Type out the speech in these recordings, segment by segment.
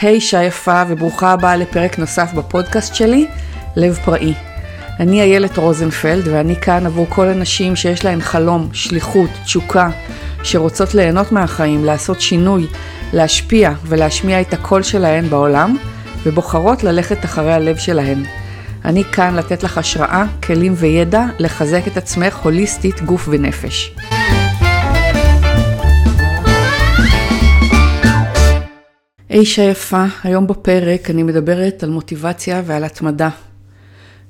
היי hey, אישה יפה וברוכה הבאה לפרק נוסף בפודקאסט שלי, לב פראי. אני איילת רוזנפלד ואני כאן עבור כל הנשים שיש להן חלום, שליחות, תשוקה, שרוצות ליהנות מהחיים, לעשות שינוי, להשפיע ולהשמיע את הקול שלהן בעולם, ובוחרות ללכת אחרי הלב שלהן. אני כאן לתת לך השראה, כלים וידע לחזק את עצמך הוליסטית, גוף ונפש. אישה יפה, היום בפרק אני מדברת על מוטיבציה ועל התמדה.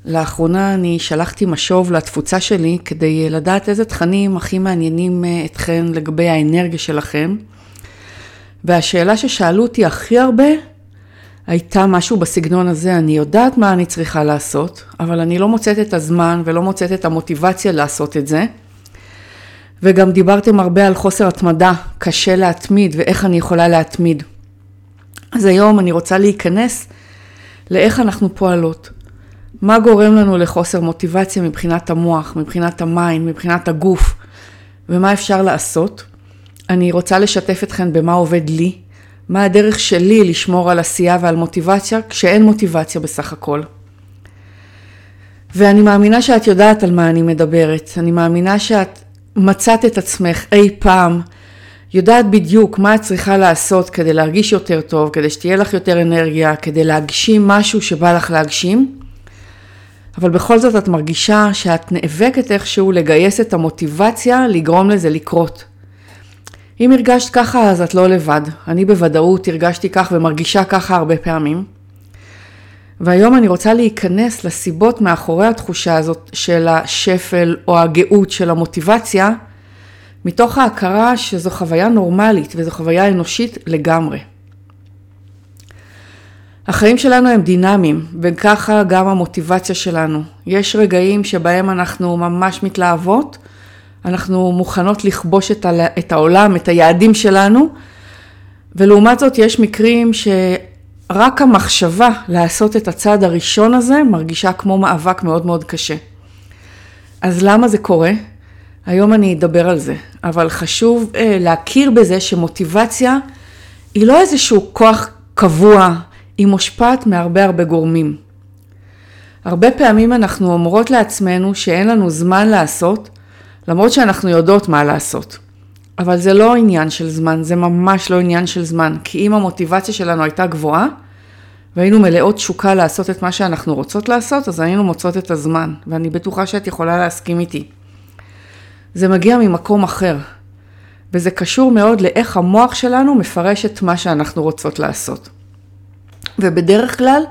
לאחרונה אני שלחתי משוב לתפוצה שלי כדי לדעת איזה תכנים הכי מעניינים אה, אתכן לגבי האנרגיה שלכם. והשאלה ששאלו אותי הכי הרבה הייתה משהו בסגנון הזה, אני יודעת מה אני צריכה לעשות, אבל אני לא מוצאת את הזמן ולא מוצאת את המוטיבציה לעשות את זה. וגם דיברתם הרבה על חוסר התמדה, קשה להתמיד ואיך אני יכולה להתמיד. אז היום אני רוצה להיכנס לאיך אנחנו פועלות. מה גורם לנו לחוסר מוטיבציה מבחינת המוח, מבחינת המים, מבחינת הגוף, ומה אפשר לעשות. אני רוצה לשתף אתכם במה עובד לי, מה הדרך שלי לשמור על עשייה ועל מוטיבציה, כשאין מוטיבציה בסך הכל. ואני מאמינה שאת יודעת על מה אני מדברת. אני מאמינה שאת מצאת את עצמך אי פעם יודעת בדיוק מה את צריכה לעשות כדי להרגיש יותר טוב, כדי שתהיה לך יותר אנרגיה, כדי להגשים משהו שבא לך להגשים, אבל בכל זאת את מרגישה שאת נאבקת איכשהו לגייס את המוטיבציה לגרום לזה לקרות. אם הרגשת ככה אז את לא לבד, אני בוודאות הרגשתי כך ומרגישה ככה הרבה פעמים. והיום אני רוצה להיכנס לסיבות מאחורי התחושה הזאת של השפל או הגאות של המוטיבציה, מתוך ההכרה שזו חוויה נורמלית וזו חוויה אנושית לגמרי. החיים שלנו הם דינמיים, וככה גם המוטיבציה שלנו. יש רגעים שבהם אנחנו ממש מתלהבות, אנחנו מוכנות לכבוש את העולם, את היעדים שלנו, ולעומת זאת יש מקרים שרק המחשבה לעשות את הצעד הראשון הזה מרגישה כמו מאבק מאוד מאוד קשה. אז למה זה קורה? היום אני אדבר על זה, אבל חשוב אה, להכיר בזה שמוטיבציה היא לא איזשהו כוח קבוע, היא מושפעת מהרבה הרבה גורמים. הרבה פעמים אנחנו אומרות לעצמנו שאין לנו זמן לעשות, למרות שאנחנו יודעות מה לעשות. אבל זה לא עניין של זמן, זה ממש לא עניין של זמן, כי אם המוטיבציה שלנו הייתה גבוהה, והיינו מלאות תשוקה לעשות את מה שאנחנו רוצות לעשות, אז היינו מוצאות את הזמן, ואני בטוחה שאת יכולה להסכים איתי. זה מגיע ממקום אחר, וזה קשור מאוד לאיך המוח שלנו מפרש את מה שאנחנו רוצות לעשות. ובדרך כלל,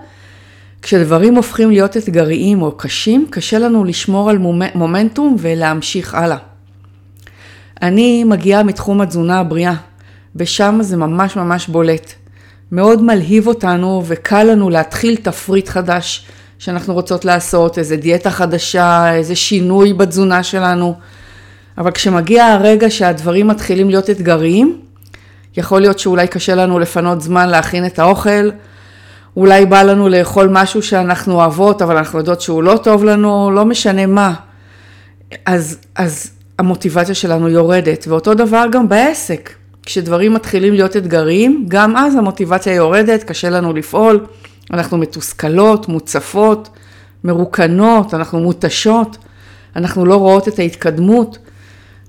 כשדברים הופכים להיות אתגריים או קשים, קשה לנו לשמור על מומנטום ולהמשיך הלאה. אני מגיעה מתחום התזונה הבריאה, ושם זה ממש ממש בולט. מאוד מלהיב אותנו וקל לנו להתחיל תפריט חדש שאנחנו רוצות לעשות, איזה דיאטה חדשה, איזה שינוי בתזונה שלנו. אבל כשמגיע הרגע שהדברים מתחילים להיות אתגריים, יכול להיות שאולי קשה לנו לפנות זמן להכין את האוכל, אולי בא לנו לאכול משהו שאנחנו אוהבות, אבל אנחנו יודעות שהוא לא טוב לנו, לא משנה מה. אז, אז המוטיבציה שלנו יורדת, ואותו דבר גם בעסק. כשדברים מתחילים להיות אתגריים, גם אז המוטיבציה יורדת, קשה לנו לפעול, אנחנו מתוסכלות, מוצפות, מרוקנות, אנחנו מותשות, אנחנו לא רואות את ההתקדמות.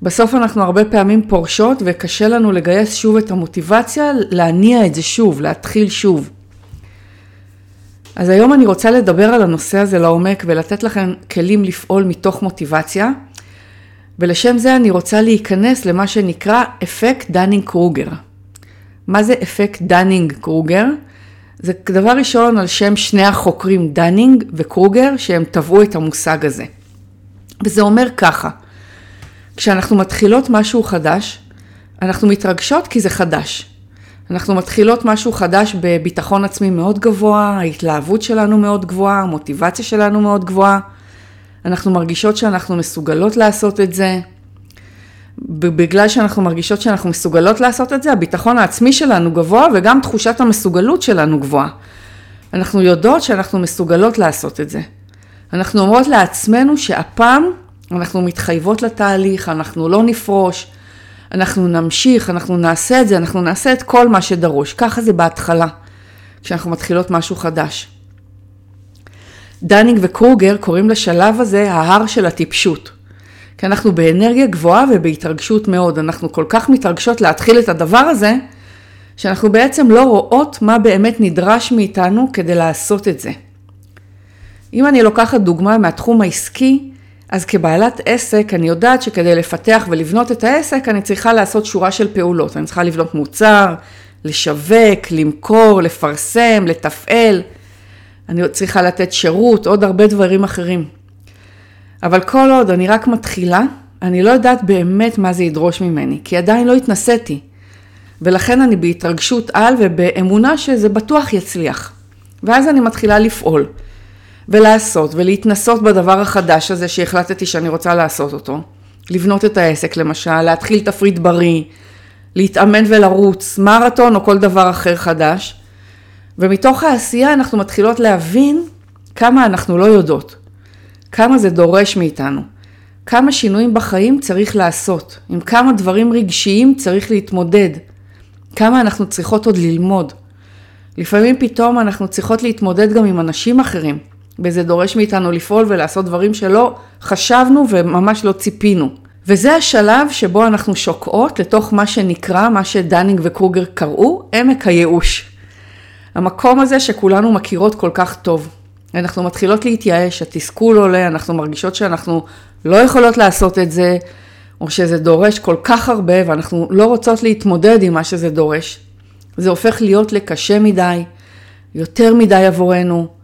בסוף אנחנו הרבה פעמים פורשות וקשה לנו לגייס שוב את המוטיבציה להניע את זה שוב, להתחיל שוב. אז היום אני רוצה לדבר על הנושא הזה לעומק ולתת לכם כלים לפעול מתוך מוטיבציה. ולשם זה אני רוצה להיכנס למה שנקרא אפקט דנינג קרוגר. מה זה אפקט דנינג קרוגר? זה דבר ראשון על שם שני החוקרים דנינג וקרוגר שהם טבעו את המושג הזה. וזה אומר ככה, כשאנחנו מתחילות משהו חדש, אנחנו מתרגשות כי זה חדש. אנחנו מתחילות משהו חדש בביטחון עצמי מאוד גבוה, ההתלהבות שלנו מאוד גבוהה, המוטיבציה שלנו מאוד גבוהה. אנחנו מרגישות שאנחנו מסוגלות לעשות את זה. בגלל שאנחנו מרגישות שאנחנו מסוגלות לעשות את זה, הביטחון העצמי שלנו גבוה וגם תחושת המסוגלות שלנו גבוהה. אנחנו יודעות שאנחנו מסוגלות לעשות את זה. אנחנו אומרות לעצמנו שהפעם אנחנו מתחייבות לתהליך, אנחנו לא נפרוש, אנחנו נמשיך, אנחנו נעשה את זה, אנחנו נעשה את כל מה שדרוש, ככה זה בהתחלה. כשאנחנו מתחילות משהו חדש. דנינג וקרוגר קוראים לשלב הזה ההר של הטיפשות. כי אנחנו באנרגיה גבוהה ובהתרגשות מאוד. אנחנו כל כך מתרגשות להתחיל את הדבר הזה, שאנחנו בעצם לא רואות מה באמת נדרש מאיתנו כדי לעשות את זה. אם אני לוקחת דוגמה מהתחום העסקי, אז כבעלת עסק אני יודעת שכדי לפתח ולבנות את העסק אני צריכה לעשות שורה של פעולות. אני צריכה לבנות מוצר, לשווק, למכור, לפרסם, לתפעל. אני צריכה לתת שירות, עוד הרבה דברים אחרים. אבל כל עוד אני רק מתחילה, אני לא יודעת באמת מה זה ידרוש ממני, כי עדיין לא התנסיתי. ולכן אני בהתרגשות על ובאמונה שזה בטוח יצליח. ואז אני מתחילה לפעול, ולעשות, ולהתנסות בדבר החדש הזה שהחלטתי שאני רוצה לעשות אותו. לבנות את העסק למשל, להתחיל תפריט בריא, להתאמן ולרוץ, מרתון או כל דבר אחר חדש. ומתוך העשייה אנחנו מתחילות להבין כמה אנחנו לא יודעות, כמה זה דורש מאיתנו, כמה שינויים בחיים צריך לעשות, עם כמה דברים רגשיים צריך להתמודד, כמה אנחנו צריכות עוד ללמוד. לפעמים פתאום אנחנו צריכות להתמודד גם עם אנשים אחרים, וזה דורש מאיתנו לפעול ולעשות דברים שלא חשבנו וממש לא ציפינו. וזה השלב שבו אנחנו שוקעות לתוך מה שנקרא, מה שדנינג וקרוגר קראו, עמק הייאוש. המקום הזה שכולנו מכירות כל כך טוב. אנחנו מתחילות להתייאש, התסכול עולה, אנחנו מרגישות שאנחנו לא יכולות לעשות את זה, או שזה דורש כל כך הרבה ואנחנו לא רוצות להתמודד עם מה שזה דורש. זה הופך להיות לקשה מדי, יותר מדי עבורנו.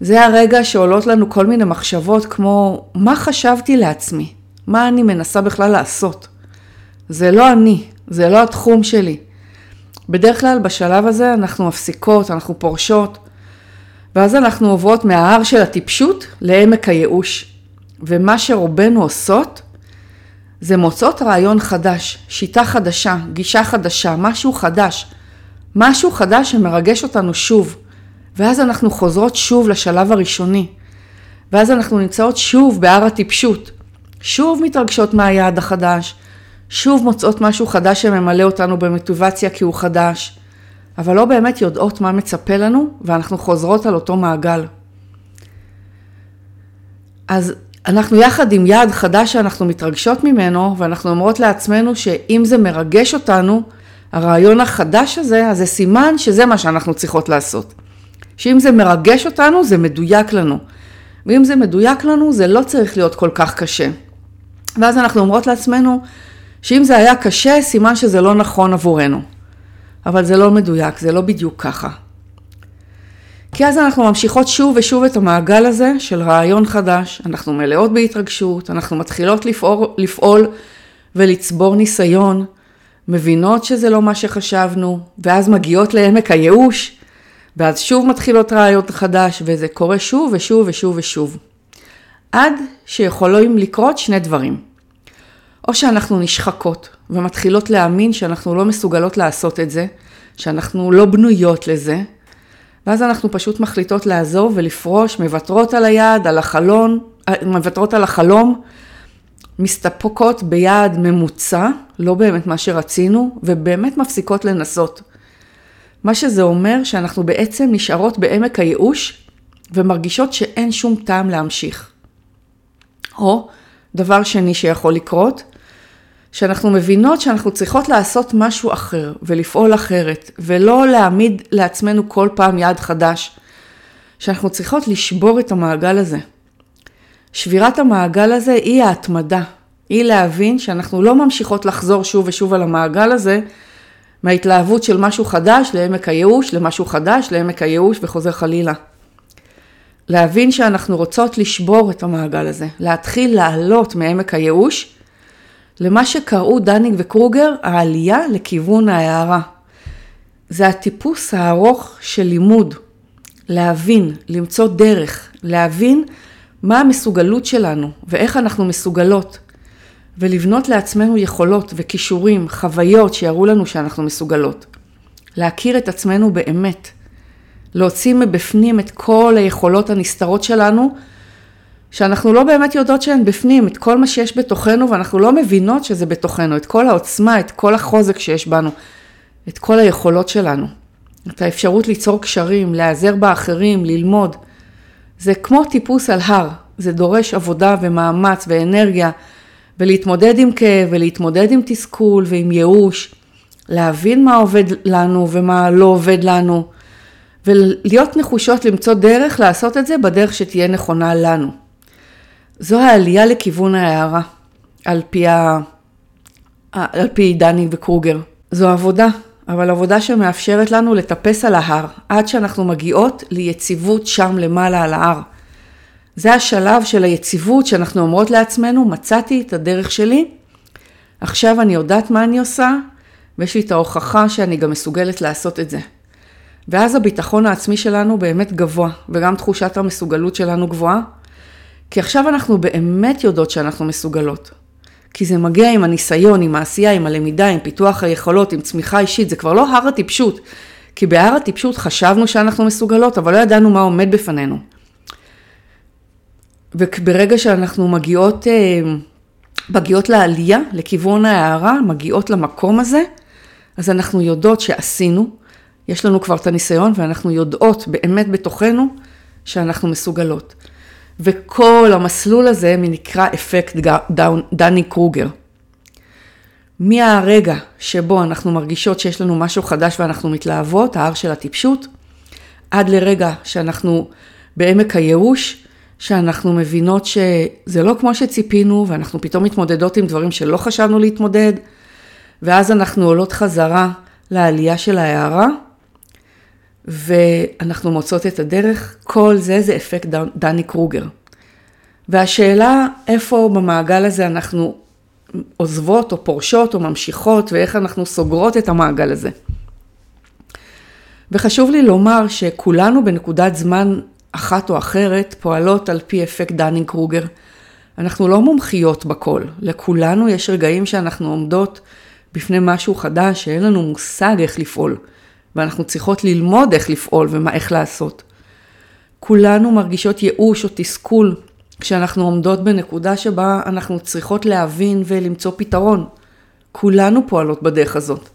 זה הרגע שעולות לנו כל מיני מחשבות כמו, מה חשבתי לעצמי? מה אני מנסה בכלל לעשות? זה לא אני, זה לא התחום שלי. בדרך כלל בשלב הזה אנחנו מפסיקות, אנחנו פורשות, ואז אנחנו עוברות מההר של הטיפשות לעמק הייאוש. ומה שרובנו עושות, זה מוצאות רעיון חדש, שיטה חדשה, גישה חדשה, משהו חדש. משהו חדש שמרגש אותנו שוב. ואז אנחנו חוזרות שוב לשלב הראשוני. ואז אנחנו נמצאות שוב בהר הטיפשות. שוב מתרגשות מהיעד החדש. שוב מוצאות משהו חדש שממלא אותנו במוטיבציה כי הוא חדש. אבל לא באמת יודעות מה מצפה לנו, ואנחנו חוזרות על אותו מעגל. אז אנחנו יחד עם יעד חדש שאנחנו מתרגשות ממנו, ואנחנו אומרות לעצמנו שאם זה מרגש אותנו, הרעיון החדש הזה, אז זה סימן שזה מה שאנחנו צריכות לעשות. שאם זה מרגש אותנו, זה מדויק לנו. ואם זה מדויק לנו, זה לא צריך להיות כל כך קשה. ואז אנחנו אומרות לעצמנו, שאם זה היה קשה, סימן שזה לא נכון עבורנו. אבל זה לא מדויק, זה לא בדיוק ככה. כי אז אנחנו ממשיכות שוב ושוב את המעגל הזה של רעיון חדש, אנחנו מלאות בהתרגשות, אנחנו מתחילות לפעול, לפעול ולצבור ניסיון, מבינות שזה לא מה שחשבנו, ואז מגיעות לעמק הייאוש, ואז שוב מתחילות רעיון חדש, וזה קורה שוב ושוב ושוב ושוב. עד שיכולים לקרות שני דברים. או שאנחנו נשחקות ומתחילות להאמין שאנחנו לא מסוגלות לעשות את זה, שאנחנו לא בנויות לזה, ואז אנחנו פשוט מחליטות לעזוב ולפרוש, מוותרות על היעד, על החלון, מוותרות על החלום, מסתפקות ביעד ממוצע, לא באמת מה שרצינו, ובאמת מפסיקות לנסות. מה שזה אומר שאנחנו בעצם נשארות בעמק הייאוש ומרגישות שאין שום טעם להמשיך. או, דבר שני שיכול לקרות, שאנחנו מבינות שאנחנו צריכות לעשות משהו אחר ולפעול אחרת, ולא להעמיד לעצמנו כל פעם יעד חדש, שאנחנו צריכות לשבור את המעגל הזה. שבירת המעגל הזה היא ההתמדה, היא להבין שאנחנו לא ממשיכות לחזור שוב ושוב על המעגל הזה, מההתלהבות של משהו חדש לעמק הייאוש, למשהו חדש לעמק הייאוש וחוזר חלילה. להבין שאנחנו רוצות לשבור את המעגל הזה, להתחיל לעלות מעמק הייאוש למה שקראו דנינג וקרוגר העלייה לכיוון ההארה. זה הטיפוס הארוך של לימוד, להבין, למצוא דרך, להבין מה המסוגלות שלנו ואיך אנחנו מסוגלות, ולבנות לעצמנו יכולות וכישורים, חוויות שיראו לנו שאנחנו מסוגלות. להכיר את עצמנו באמת, להוציא מבפנים את כל היכולות הנסתרות שלנו שאנחנו לא באמת יודעות שהן בפנים, את כל מה שיש בתוכנו, ואנחנו לא מבינות שזה בתוכנו, את כל העוצמה, את כל החוזק שיש בנו, את כל היכולות שלנו. את האפשרות ליצור קשרים, להיעזר באחרים, ללמוד. זה כמו טיפוס על הר, זה דורש עבודה ומאמץ ואנרגיה, ולהתמודד עם כאב ולהתמודד עם תסכול ועם ייאוש, להבין מה עובד לנו ומה לא עובד לנו, ולהיות נחושות למצוא דרך לעשות את זה בדרך שתהיה נכונה לנו. זו העלייה לכיוון ההערה, על פי, ה... על פי דני וקרוגר. זו עבודה, אבל עבודה שמאפשרת לנו לטפס על ההר, עד שאנחנו מגיעות ליציבות שם למעלה על ההר. זה השלב של היציבות שאנחנו אומרות לעצמנו, מצאתי את הדרך שלי, עכשיו אני יודעת מה אני עושה, ויש לי את ההוכחה שאני גם מסוגלת לעשות את זה. ואז הביטחון העצמי שלנו באמת גבוה, וגם תחושת המסוגלות שלנו גבוהה, כי עכשיו אנחנו באמת יודעות שאנחנו מסוגלות. כי זה מגיע עם הניסיון, עם העשייה, עם הלמידה, עם פיתוח היכולות, עם צמיחה אישית, זה כבר לא הר הטיפשות. כי בהר הטיפשות חשבנו שאנחנו מסוגלות, אבל לא ידענו מה עומד בפנינו. וברגע שאנחנו מגיעות, אה, מגיעות לעלייה, לכיוון ההערה, מגיעות למקום הזה, אז אנחנו יודעות שעשינו, יש לנו כבר את הניסיון ואנחנו יודעות באמת בתוכנו שאנחנו מסוגלות. וכל המסלול הזה נקרא אפקט דני קרוגר. מהרגע שבו אנחנו מרגישות שיש לנו משהו חדש ואנחנו מתלהבות, ההר של הטיפשות, עד לרגע שאנחנו בעמק הייאוש, שאנחנו מבינות שזה לא כמו שציפינו, ואנחנו פתאום מתמודדות עם דברים שלא חשבנו להתמודד, ואז אנחנו עולות חזרה לעלייה של ההערה, ואנחנו מוצאות את הדרך, כל זה זה אפקט דני קרוגר. והשאלה איפה במעגל הזה אנחנו עוזבות או פורשות או ממשיכות ואיך אנחנו סוגרות את המעגל הזה. וחשוב לי לומר שכולנו בנקודת זמן אחת או אחרת פועלות על פי אפקט דנינג קרוגר. אנחנו לא מומחיות בכל, לכולנו יש רגעים שאנחנו עומדות בפני משהו חדש שאין לנו מושג איך לפעול. ואנחנו צריכות ללמוד איך לפעול ומה איך לעשות. כולנו מרגישות ייאוש או תסכול כשאנחנו עומדות בנקודה שבה אנחנו צריכות להבין ולמצוא פתרון. כולנו פועלות בדרך הזאת.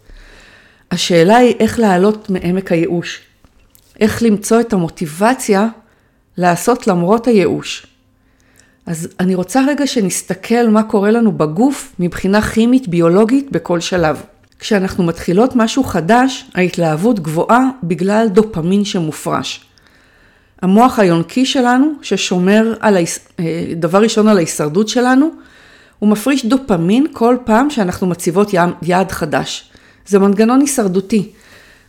השאלה היא איך לעלות מעמק הייאוש. איך למצוא את המוטיבציה לעשות למרות הייאוש. אז אני רוצה רגע שנסתכל מה קורה לנו בגוף מבחינה כימית ביולוגית בכל שלב. כשאנחנו מתחילות משהו חדש, ההתלהבות גבוהה בגלל דופמין שמופרש. המוח היונקי שלנו, ששומר על, ההיש... אה, דבר ראשון על ההישרדות שלנו, הוא מפריש דופמין כל פעם שאנחנו מציבות יעד חדש. זה מנגנון הישרדותי.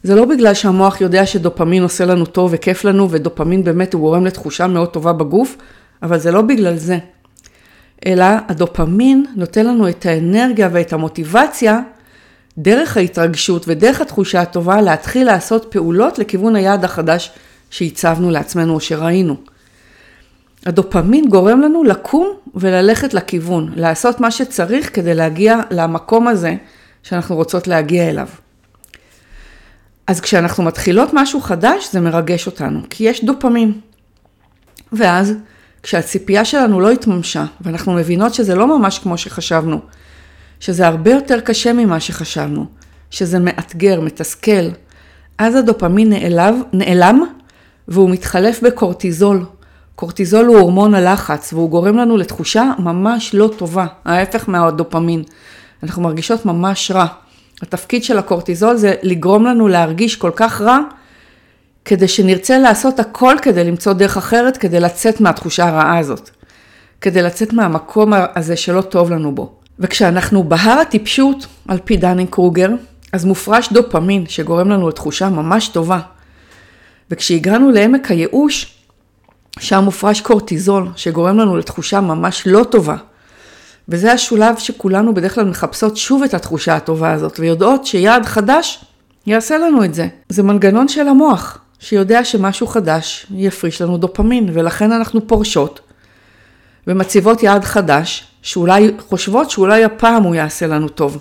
זה לא בגלל שהמוח יודע שדופמין עושה לנו טוב וכיף לנו, ודופמין באמת הוא גורם לתחושה מאוד טובה בגוף, אבל זה לא בגלל זה. אלא הדופמין נותן לנו את האנרגיה ואת המוטיבציה דרך ההתרגשות ודרך התחושה הטובה להתחיל לעשות פעולות לכיוון היעד החדש שהצבנו לעצמנו או שראינו. הדופמין גורם לנו לקום וללכת לכיוון, לעשות מה שצריך כדי להגיע למקום הזה שאנחנו רוצות להגיע אליו. אז כשאנחנו מתחילות משהו חדש זה מרגש אותנו, כי יש דופמין. ואז כשהציפייה שלנו לא התממשה ואנחנו מבינות שזה לא ממש כמו שחשבנו, שזה הרבה יותר קשה ממה שחשבנו, שזה מאתגר, מתסכל. אז הדופמין נעלב, נעלם והוא מתחלף בקורטיזול. קורטיזול הוא הורמון הלחץ והוא גורם לנו לתחושה ממש לא טובה, ההפך מהדופמין. אנחנו מרגישות ממש רע. התפקיד של הקורטיזול זה לגרום לנו להרגיש כל כך רע, כדי שנרצה לעשות הכל כדי למצוא דרך אחרת, כדי לצאת מהתחושה הרעה הזאת. כדי לצאת מהמקום הזה שלא טוב לנו בו. וכשאנחנו בהר הטיפשות, על פי דנינג קרוגר, אז מופרש דופמין שגורם לנו לתחושה ממש טובה. וכשהגענו לעמק הייאוש, שם מופרש קורטיזול שגורם לנו לתחושה ממש לא טובה. וזה השולב שכולנו בדרך כלל מחפשות שוב את התחושה הטובה הזאת, ויודעות שיעד חדש יעשה לנו את זה. זה מנגנון של המוח, שיודע שמשהו חדש יפריש לנו דופמין, ולכן אנחנו פורשות ומציבות יעד חדש, שאולי חושבות שאולי הפעם הוא יעשה לנו טוב.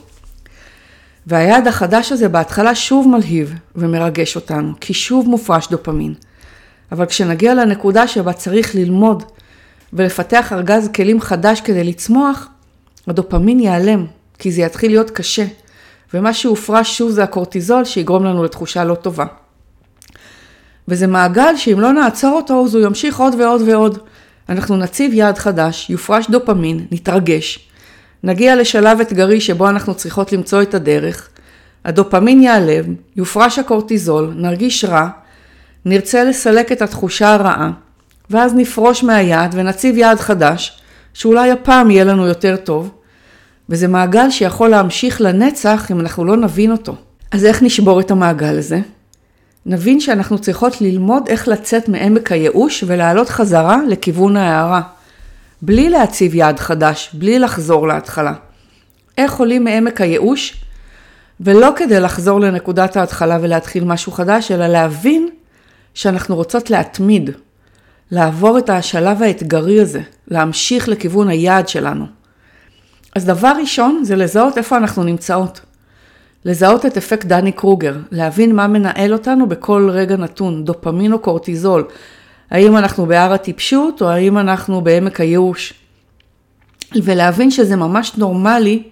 והיעד החדש הזה בהתחלה שוב מלהיב ומרגש אותנו, כי שוב מופרש דופמין. אבל כשנגיע לנקודה שבה צריך ללמוד ולפתח ארגז כלים חדש כדי לצמוח, הדופמין ייעלם, כי זה יתחיל להיות קשה, ומה שהופרש שוב זה הקורטיזול שיגרום לנו לתחושה לא טובה. וזה מעגל שאם לא נעצור אותו, אז הוא ימשיך עוד ועוד ועוד. אנחנו נציב יעד חדש, יופרש דופמין, נתרגש, נגיע לשלב אתגרי שבו אנחנו צריכות למצוא את הדרך, הדופמין ייעלב, יופרש הקורטיזול, נרגיש רע, נרצה לסלק את התחושה הרעה, ואז נפרוש מהיעד ונציב יעד חדש, שאולי הפעם יהיה לנו יותר טוב, וזה מעגל שיכול להמשיך לנצח אם אנחנו לא נבין אותו. אז איך נשבור את המעגל הזה? נבין שאנחנו צריכות ללמוד איך לצאת מעמק הייאוש ולעלות חזרה לכיוון ההערה. בלי להציב יעד חדש, בלי לחזור להתחלה. איך עולים מעמק הייאוש? ולא כדי לחזור לנקודת ההתחלה ולהתחיל משהו חדש, אלא להבין שאנחנו רוצות להתמיד, לעבור את השלב האתגרי הזה, להמשיך לכיוון היעד שלנו. אז דבר ראשון זה לזהות איפה אנחנו נמצאות. לזהות את אפקט דני קרוגר, להבין מה מנהל אותנו בכל רגע נתון, דופמין או קורטיזול. האם אנחנו בהר הטיפשות או האם אנחנו בעמק הייאוש. ולהבין שזה ממש נורמלי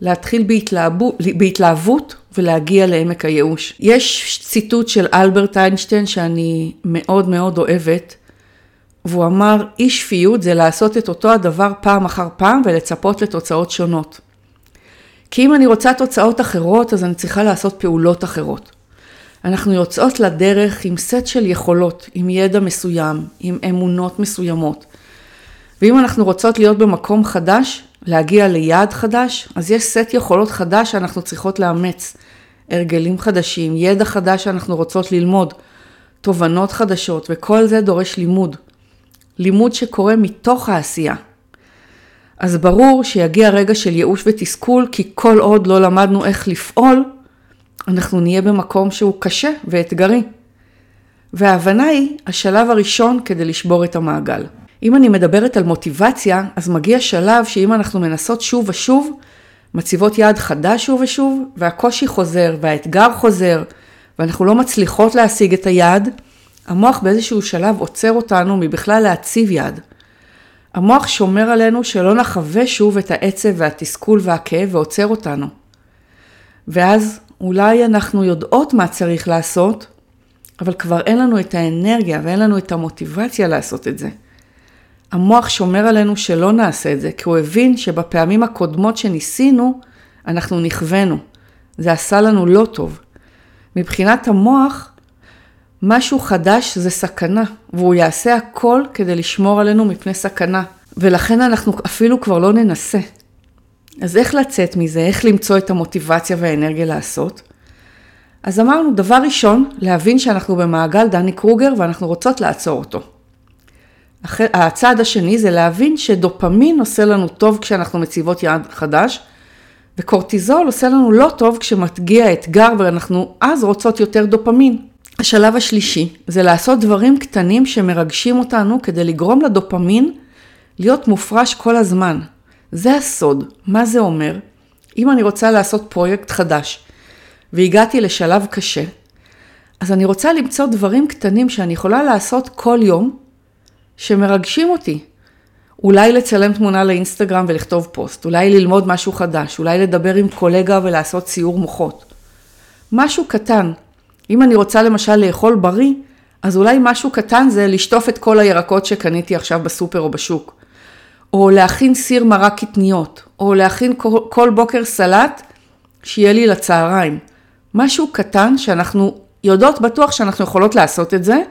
להתחיל בהתלהבות, בהתלהבות ולהגיע לעמק הייאוש. יש ציטוט של אלברט איינשטיין שאני מאוד מאוד אוהבת, והוא אמר, אי שפיות זה לעשות את אותו הדבר פעם אחר פעם ולצפות לתוצאות שונות. כי אם אני רוצה תוצאות אחרות, אז אני צריכה לעשות פעולות אחרות. אנחנו יוצאות לדרך עם סט של יכולות, עם ידע מסוים, עם אמונות מסוימות. ואם אנחנו רוצות להיות במקום חדש, להגיע ליעד חדש, אז יש סט יכולות חדש שאנחנו צריכות לאמץ. הרגלים חדשים, ידע חדש שאנחנו רוצות ללמוד, תובנות חדשות, וכל זה דורש לימוד. לימוד שקורה מתוך העשייה. אז ברור שיגיע רגע של ייאוש ותסכול, כי כל עוד לא למדנו איך לפעול, אנחנו נהיה במקום שהוא קשה ואתגרי. וההבנה היא השלב הראשון כדי לשבור את המעגל. אם אני מדברת על מוטיבציה, אז מגיע שלב שאם אנחנו מנסות שוב ושוב, מציבות יעד חדש שוב ושוב, והקושי חוזר, והאתגר חוזר, ואנחנו לא מצליחות להשיג את היעד, המוח באיזשהו שלב עוצר אותנו מבכלל להציב יעד. המוח שומר עלינו שלא נחווה שוב את העצב והתסכול והכאב ועוצר אותנו. ואז אולי אנחנו יודעות מה צריך לעשות, אבל כבר אין לנו את האנרגיה ואין לנו את המוטיבציה לעשות את זה. המוח שומר עלינו שלא נעשה את זה, כי הוא הבין שבפעמים הקודמות שניסינו, אנחנו נכוונו. זה עשה לנו לא טוב. מבחינת המוח, משהו חדש זה סכנה, והוא יעשה הכל כדי לשמור עלינו מפני סכנה. ולכן אנחנו אפילו כבר לא ננסה. אז איך לצאת מזה? איך למצוא את המוטיבציה והאנרגיה לעשות? אז אמרנו, דבר ראשון, להבין שאנחנו במעגל דני קרוגר ואנחנו רוצות לעצור אותו. הצעד השני זה להבין שדופמין עושה לנו טוב כשאנחנו מציבות יעד חדש, וקורטיזול עושה לנו לא טוב כשמגיע אתגר ואנחנו אז רוצות יותר דופמין. השלב השלישי זה לעשות דברים קטנים שמרגשים אותנו כדי לגרום לדופמין להיות מופרש כל הזמן. זה הסוד. מה זה אומר? אם אני רוצה לעשות פרויקט חדש והגעתי לשלב קשה, אז אני רוצה למצוא דברים קטנים שאני יכולה לעשות כל יום שמרגשים אותי. אולי לצלם תמונה לאינסטגרם ולכתוב פוסט, אולי ללמוד משהו חדש, אולי לדבר עם קולגה ולעשות ציור מוחות. משהו קטן. אם אני רוצה למשל לאכול בריא, אז אולי משהו קטן זה לשטוף את כל הירקות שקניתי עכשיו בסופר או בשוק. או להכין סיר מרק קטניות, או להכין כל בוקר סלט שיהיה לי לצהריים. משהו קטן שאנחנו יודעות בטוח שאנחנו יכולות לעשות את זה,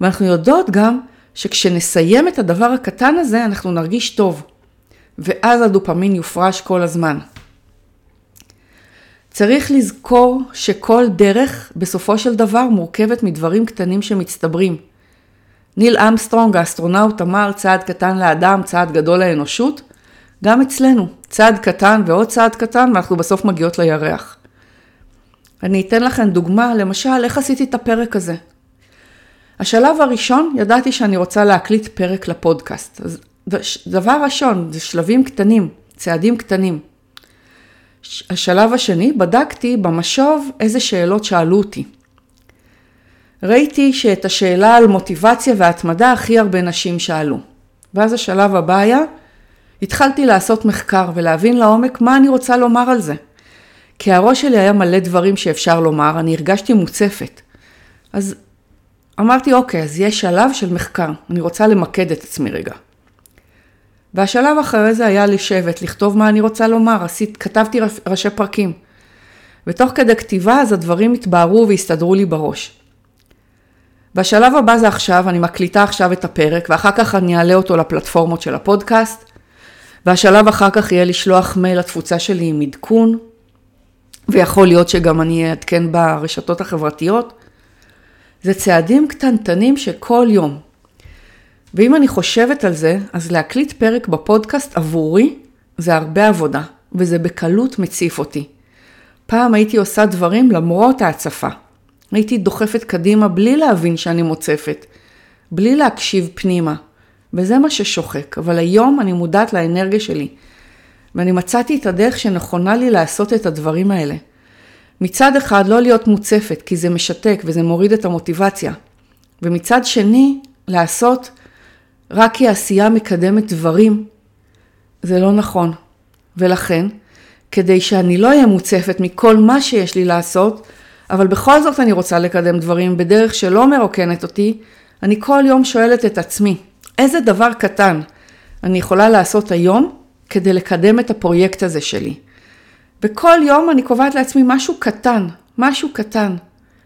ואנחנו יודעות גם שכשנסיים את הדבר הקטן הזה, אנחנו נרגיש טוב. ואז הדופמין יופרש כל הזמן. צריך לזכור שכל דרך בסופו של דבר מורכבת מדברים קטנים שמצטברים. ניל אמסטרונג, האסטרונאוט, אמר צעד קטן לאדם, צעד גדול לאנושות. גם אצלנו, צעד קטן ועוד צעד קטן, ואנחנו בסוף מגיעות לירח. אני אתן לכם דוגמה, למשל, איך עשיתי את הפרק הזה. השלב הראשון, ידעתי שאני רוצה להקליט פרק לפודקאסט. דבר ראשון, זה שלבים קטנים, צעדים קטנים. השלב השני, בדקתי במשוב איזה שאלות שאלו אותי. ראיתי שאת השאלה על מוטיבציה והתמדה הכי הרבה נשים שאלו. ואז השלב הבא היה, התחלתי לעשות מחקר ולהבין לעומק מה אני רוצה לומר על זה. כי הראש שלי היה מלא דברים שאפשר לומר, אני הרגשתי מוצפת. אז אמרתי, אוקיי, אז יש שלב של מחקר, אני רוצה למקד את עצמי רגע. והשלב אחרי זה היה לשבת, לכתוב מה אני רוצה לומר, עשית, כתבתי ראשי פרקים. ותוך כדי כתיבה אז הדברים התבהרו והסתדרו לי בראש. בשלב הבא זה עכשיו, אני מקליטה עכשיו את הפרק, ואחר כך אני אעלה אותו לפלטפורמות של הפודקאסט, והשלב אחר כך יהיה לשלוח מייל לתפוצה שלי עם עדכון, ויכול להיות שגם אני אעדכן ברשתות החברתיות. זה צעדים קטנטנים שכל יום. ואם אני חושבת על זה, אז להקליט פרק בפודקאסט עבורי זה הרבה עבודה, וזה בקלות מציף אותי. פעם הייתי עושה דברים למרות ההצפה. הייתי דוחפת קדימה בלי להבין שאני מוצפת, בלי להקשיב פנימה, וזה מה ששוחק, אבל היום אני מודעת לאנרגיה שלי, ואני מצאתי את הדרך שנכונה לי לעשות את הדברים האלה. מצד אחד לא להיות מוצפת, כי זה משתק וזה מוריד את המוטיבציה, ומצד שני, לעשות רק כי העשייה מקדמת דברים, זה לא נכון. ולכן, כדי שאני לא אהיה מוצפת מכל מה שיש לי לעשות, אבל בכל זאת אני רוצה לקדם דברים בדרך שלא מרוקנת אותי, אני כל יום שואלת את עצמי, איזה דבר קטן אני יכולה לעשות היום כדי לקדם את הפרויקט הזה שלי. וכל יום אני קובעת לעצמי משהו קטן, משהו קטן.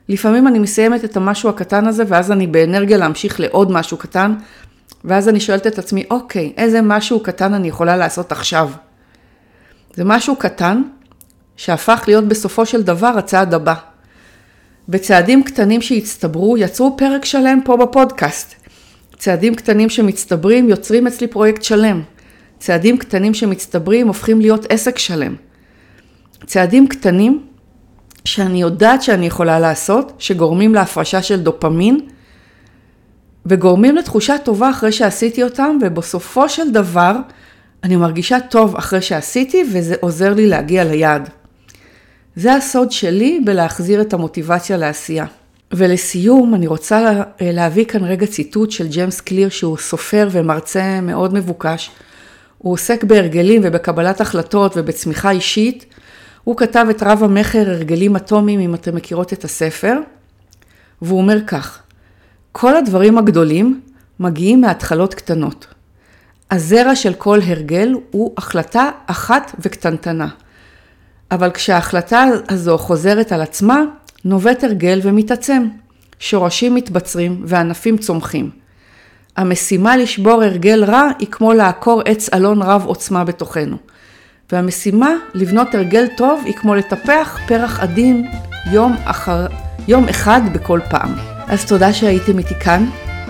לפעמים אני מסיימת את המשהו הקטן הזה ואז אני באנרגיה להמשיך לעוד משהו קטן, ואז אני שואלת את עצמי, אוקיי, איזה משהו קטן אני יכולה לעשות עכשיו? זה משהו קטן שהפך להיות בסופו של דבר הצעד הבא. בצעדים קטנים שהצטברו יצרו פרק שלם פה בפודקאסט. צעדים קטנים שמצטברים יוצרים אצלי פרויקט שלם. צעדים קטנים שמצטברים הופכים להיות עסק שלם. צעדים קטנים שאני יודעת שאני יכולה לעשות, שגורמים להפרשה של דופמין, וגורמים לתחושה טובה אחרי שעשיתי אותם, ובסופו של דבר אני מרגישה טוב אחרי שעשיתי, וזה עוזר לי להגיע ליעד. זה הסוד שלי בלהחזיר את המוטיבציה לעשייה. ולסיום, אני רוצה להביא כאן רגע ציטוט של ג'יימס קליר, שהוא סופר ומרצה מאוד מבוקש. הוא עוסק בהרגלים ובקבלת החלטות ובצמיחה אישית. הוא כתב את רב המכר הרגלים אטומיים, אם אתם מכירות את הספר, והוא אומר כך: כל הדברים הגדולים מגיעים מהתחלות קטנות. הזרע של כל הרגל הוא החלטה אחת וקטנטנה. אבל כשההחלטה הזו חוזרת על עצמה, נובט הרגל ומתעצם. שורשים מתבצרים וענפים צומחים. המשימה לשבור הרגל רע היא כמו לעקור עץ אלון רב עוצמה בתוכנו. והמשימה לבנות הרגל טוב היא כמו לטפח פרח עדין יום, אחר, יום אחד בכל פעם. אז תודה שהייתם איתי כאן,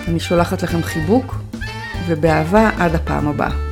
אני שולחת לכם חיבוק, ובאהבה עד הפעם הבאה.